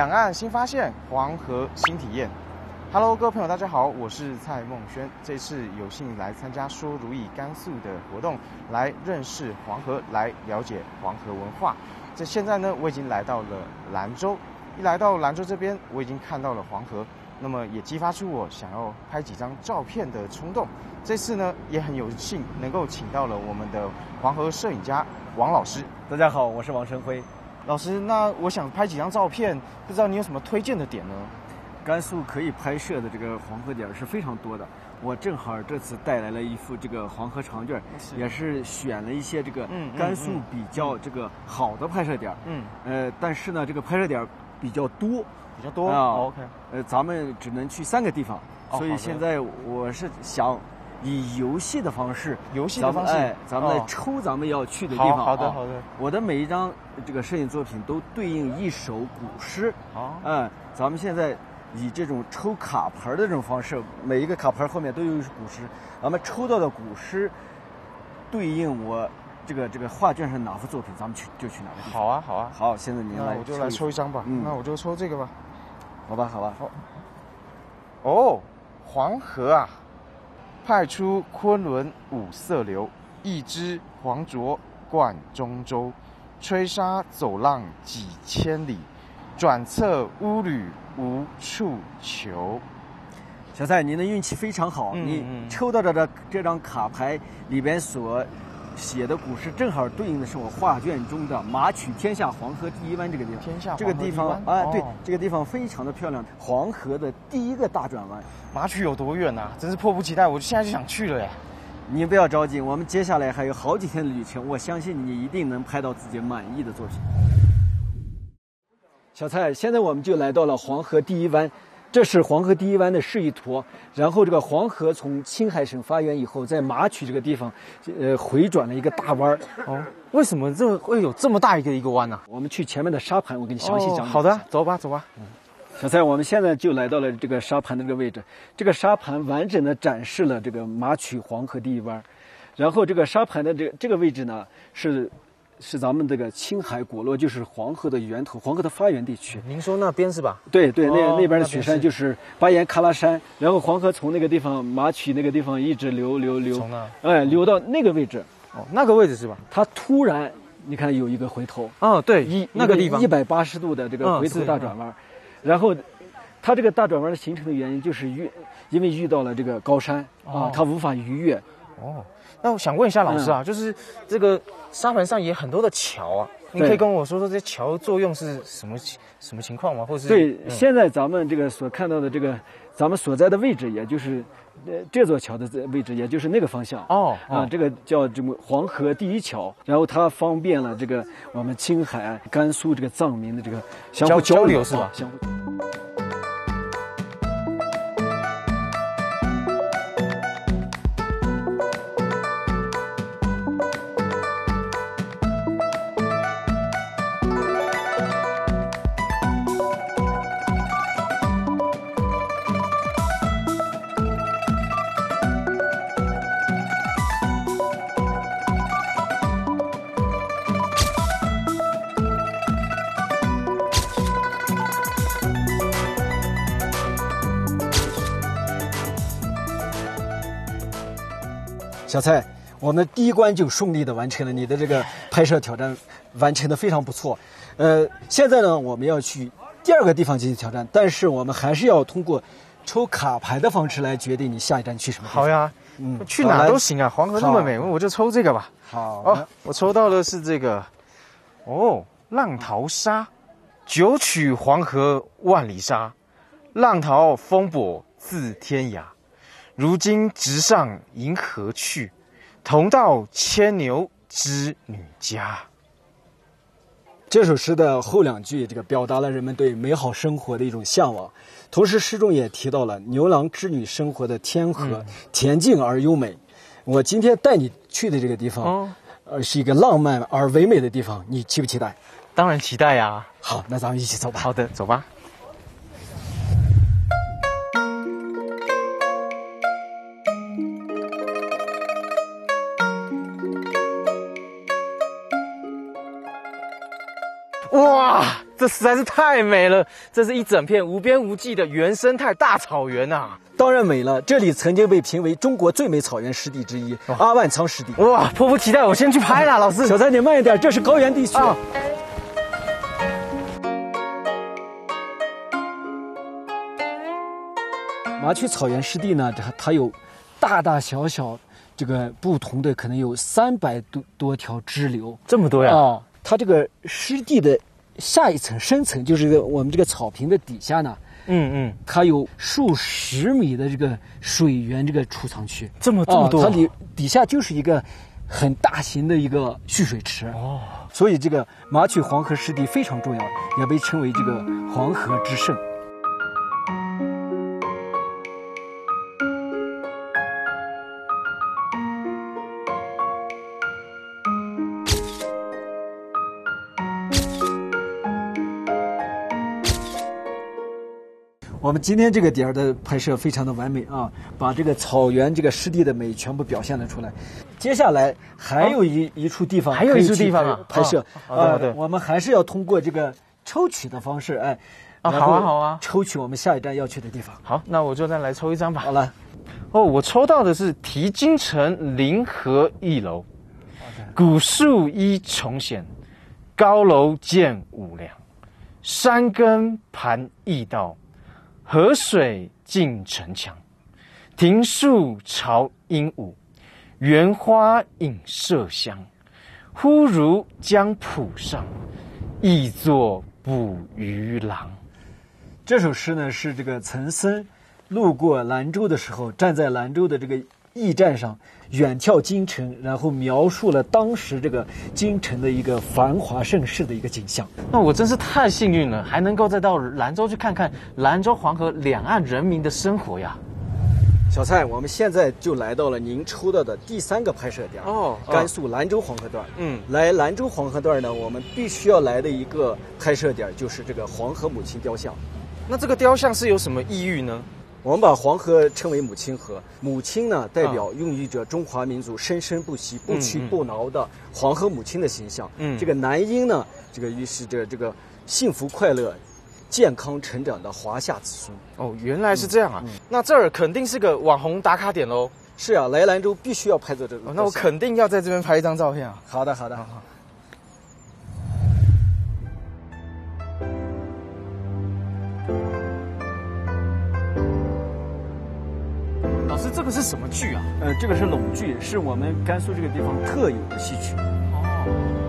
两岸新发现，黄河新体验。Hello，各位朋友，大家好，我是蔡梦轩。这次有幸来参加“说如意甘肃”的活动，来认识黄河，来了解黄河文化。这现在呢，我已经来到了兰州。一来到兰州这边，我已经看到了黄河，那么也激发出我想要拍几张照片的冲动。这次呢，也很有幸能够请到了我们的黄河摄影家王老师。大家好，我是王晨辉。老师，那我想拍几张照片，不知道你有什么推荐的点呢？甘肃可以拍摄的这个黄河点是非常多的。我正好这次带来了一幅这个黄河长卷，也是选了一些这个甘肃比较这个好的拍摄点。嗯。呃，但是呢，这个拍摄点比较多，比较多啊。OK。呃，咱们只能去三个地方，所以现在我是想以游戏的方式，游戏的方式，哎，咱们来抽咱们要去的地方。好的，好的。我的每一张这个摄影作品都对应一首古诗。好。嗯，咱们现在。以这种抽卡牌的这种方式，每一个卡牌后面都有一首古诗，咱们抽到的古诗对应我这个这个画卷上哪幅作品，咱们去就去哪个。好啊，好啊，好，现在您来，我就来抽一张吧。嗯，那我就抽这个吧。好吧，好吧，好。哦，黄河啊，派出昆仑五色流，一支黄浊贯中州，吹沙走浪几千里。转侧乌履无处求，小蔡，您的运气非常好，你抽到的这这张卡牌里边所写的古诗，正好对应的是我画卷中的“马曲天下黄河第一湾”这个地方。天下这个地方啊，对，这个地方非常的漂亮，黄河的第一个大转弯。马曲有多远呐？真是迫不及待，我现在就想去了呀！你不要着急，我们接下来还有好几天的旅程，我相信你一定能拍到自己满意的作品。小蔡，现在我们就来到了黄河第一湾，这是黄河第一湾的示意图。然后这个黄河从青海省发源以后，在马曲这个地方，呃，回转了一个大弯儿。哦，为什么这会有这么大一个一个弯呢？我们去前面的沙盘，我给你详细讲。好的，走吧，走吧。小蔡，我们现在就来到了这个沙盘的这个位置。这个沙盘完整的展示了这个马曲黄河第一湾，然后这个沙盘的这个这个位置呢是。是咱们这个青海果洛，就是黄河的源头，黄河的发源地区。您说那边是吧？对对，那那边的雪山就是巴颜喀拉山，然后黄河从那个地方马曲那个地方一直流流流，哎，流到那个位置。哦，那个位置是吧？它突然，你看有一个回头。哦，对，一那个地方一百八十度的这个回头大转弯，然后它这个大转弯的形成的原因就是遇，因为遇到了这个高山啊，它无法逾越。哦。那我想问一下老师啊，就是这个沙盘上也很多的桥啊，你可以跟我说说这些桥作用是什么什么情况吗？或是对，现在咱们这个所看到的这个咱们所在的位置，也就是呃这座桥的位置，也就是那个方向哦啊，这个叫这么黄河第一桥，然后它方便了这个我们青海、甘肃这个藏民的这个相互交流是吧？相互。小蔡，我们第一关就顺利的完成了你的这个拍摄挑战，完成的非常不错。呃，现在呢，我们要去第二个地方进行挑战，但是我们还是要通过抽卡牌的方式来决定你下一站去什么。好呀，嗯，去哪都行啊，黄河那么美，我就抽这个吧。好，哦，我抽到的是这个，哦，浪淘沙，九曲黄河万里沙，浪淘风簸自天涯。如今直上银河去，同到牵牛织女家。这首诗的后两句，这个表达了人们对美好生活的一种向往。同时，诗中也提到了牛郎织女生活的天和恬静而优美。我今天带你去的这个地方，呃，是一个浪漫而唯美的地方。你期不期待？当然期待呀！好，那咱们一起走吧。好的，走吧。这实在是太美了！这是一整片无边无际的原生态大草原呐、当然美了，这里曾经被评为中国最美草原湿地之一——阿万仓湿地。哇，迫不及待，我先去拍了，老师。小三，你慢一点，这是高原地区。啊，麻雀草原湿地呢，它它有大大小小这个不同的，可能有三百多多条支流这么多呀？啊。它这个湿地的下一层深层，就是这个我们这个草坪的底下呢，嗯嗯，它有数十米的这个水源这个储藏区。这么这么多啊它底底下就是一个很大型的一个蓄水池。哦，所以这个麻曲黄河湿地非常重要，也被称为这个黄河之圣。我们今天这个点儿的拍摄非常的完美啊，把这个草原这个湿地的美全部表现了出来。接下来还有一、一处地方，还有一处地方啊拍摄。哦好的好的呃我们还是要通过这个抽取的方式，哎，啊好啊好啊抽取我们下一站要去的地方。好，那我就再来抽一张吧好。了，哦，我抽到的是提金城临河一楼，古树依重显，高楼见五梁，山根盘驿道，河水进城墙，庭树朝鹦鹉，园花映麝香，忽如江浦上，亦作捕鱼郎。这首诗呢是这个岑参路过兰州的时候，站在兰州的这个驿站上，远眺京城，然后描述了当时这个京城的一个繁华盛世的一个景象。那我真是太幸运了，还能够再到兰州去看看兰州黄河两岸人民的生活呀。小蔡，我们现在就来到了您抽到的第三个拍摄点哦甘肃兰州黄河段。嗯来兰州黄河段呢，我们必须要来的一个拍摄点就是这个黄河母亲雕像。那这个雕像是有什么意义呢？我们把黄河称为母亲河，母亲呢代表孕育着中华民族生生不息、不屈不挠的黄河母亲的形象。嗯这个男婴呢，这个预示着这个幸福快乐、健康成长的华夏子孙。哦，原来是这样啊。那这儿肯定是个网红打卡点喽。是啊，来兰州必须要拍到这个、哦，那我肯定要在这边拍一张照片啊。好的，好的，好。老个是什么剧啊？呃，这个是陇剧，是我们甘肃这个地方特有的戏曲。哦。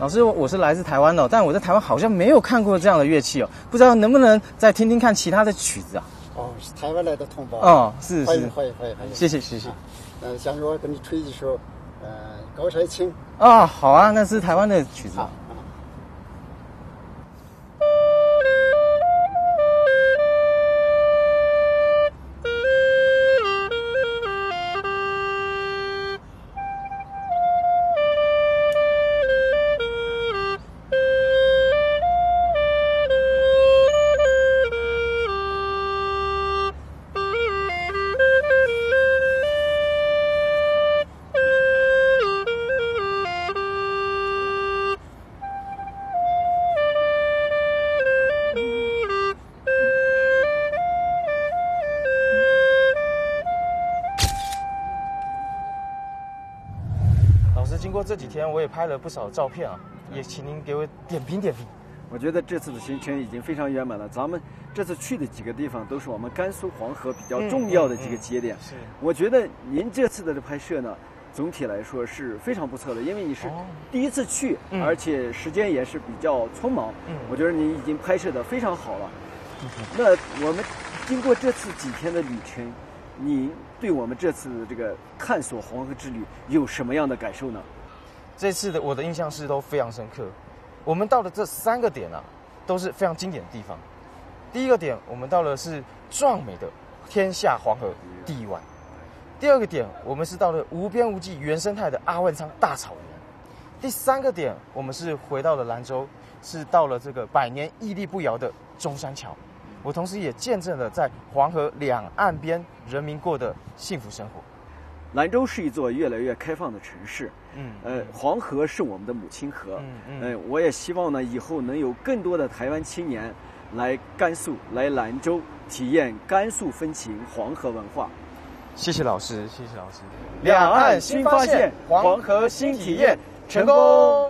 老师，我是来自台湾的，但我在台湾好像没有看过这样的乐器哦，不知道能不能再听听看其他的曲子啊？哦，是台湾来的同胞。哦，是是欢迎，欢迎欢迎。谢谢谢谢。呃，下面我给你吹一首，呃，《高山青》。啊、好啊，那是台湾的曲子啊。经过这几天，我也拍了不少照片啊，也请您给我点评点评。我觉得这次的行程已经非常圆满了。咱们这次去的几个地方都是我们甘肃黄河比较重要的几个节点。是我觉得您这次的这拍摄呢，总体来说是非常不错的，因为你是哦第一次去，嗯而且时间也是比较匆忙。嗯我觉得你已经拍摄的非常好了。那我们经过这次几天的旅程，您对我们这次这个探索黄河之旅有什么样的感受呢？这次的我的印象是都非常深刻。我们到的这三个点啊，都是非常经典的地方。第一个点，我们到了是壮美的天下黄河第一湾；第二个点，我们是到了无边无际原生态的阿万仓大草原；第三个点，我们是回到了兰州，是到了这个百年屹立不摇的中山桥。我同时也见证了在黄河两岸边人民过的幸福生活。兰州是一座越来越开放的城市，嗯，呃，黄河是我们的母亲河，嗯嗯。呃，我也希望呢，以后能有更多的台湾青年来甘肃、来兰州体验甘肃风情、黄河文化。谢谢老师，谢谢老师。两岸新发现黄河新体验成功